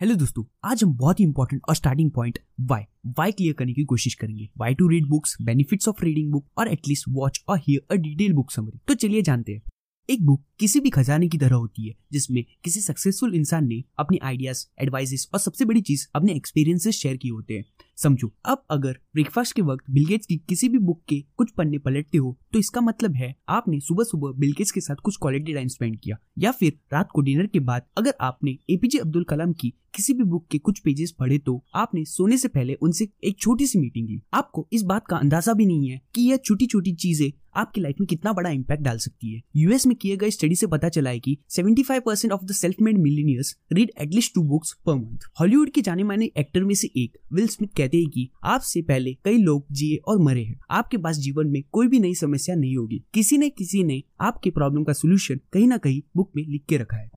Hello दोस्तों, आज हम बहुत ही इंपॉर्टेंट और starting point why why clear करने की कोशिश करेंगे। Why to read books benefits of reading book और एटलीस्ट वॉच और hear a detail book summary तो चलिए जानते हैं। एक बुक किसी भी खजाने की तरह होती है, जिसमें किसी सक्सेसफुल इंसान ने अपने आइडियाज़ एडवाइजेस और सबसे बड़ी चीज़ अपने एक्सपीरियंसेस शेयर किए होते हैं। समझो, अब अगर ब्रेकफास्ट के वक्त बिलगेट्स की किसी भी बुक के कुछ पन्ने पलटते हो तो इसका मतलब है, आपने सुबह सुबह बिलगेट्स के साथ कुछ क्वालिटी टाइम स्पेंड किया, या फिर रात को डिनर के बाद अगर आपने एपीजे अब्दुल कलाम की किसी भी बुक के कुछ पेजेस पढ़े तो आपने सोने से पहले उनसे एक छोटी सी मीटिंग ली। आपको इस बात का अंदाज़ा भी नहीं है कि यह छोटी छोटी चीज़ें आपकी लाइफ में कितना बड़ा इम्पैक्ट डाल सकती है। यूएस में किए गए स्टडी से पता चला है कि 75 percent of the self made millionaires read at least two books per month Hollywood के जाने माने एक्टर में से एक विल स्मिथ कहते हैं कि आपसे पहले कई लोग जिए और मरे हैं। आपके पास जीवन में कोई भी नई समस्या नहीं होगी। किसी ने किसी ने आपके प्रॉब्लम का सोल्यूशन कहीं ना कहीं बुक में लिख के रखा है।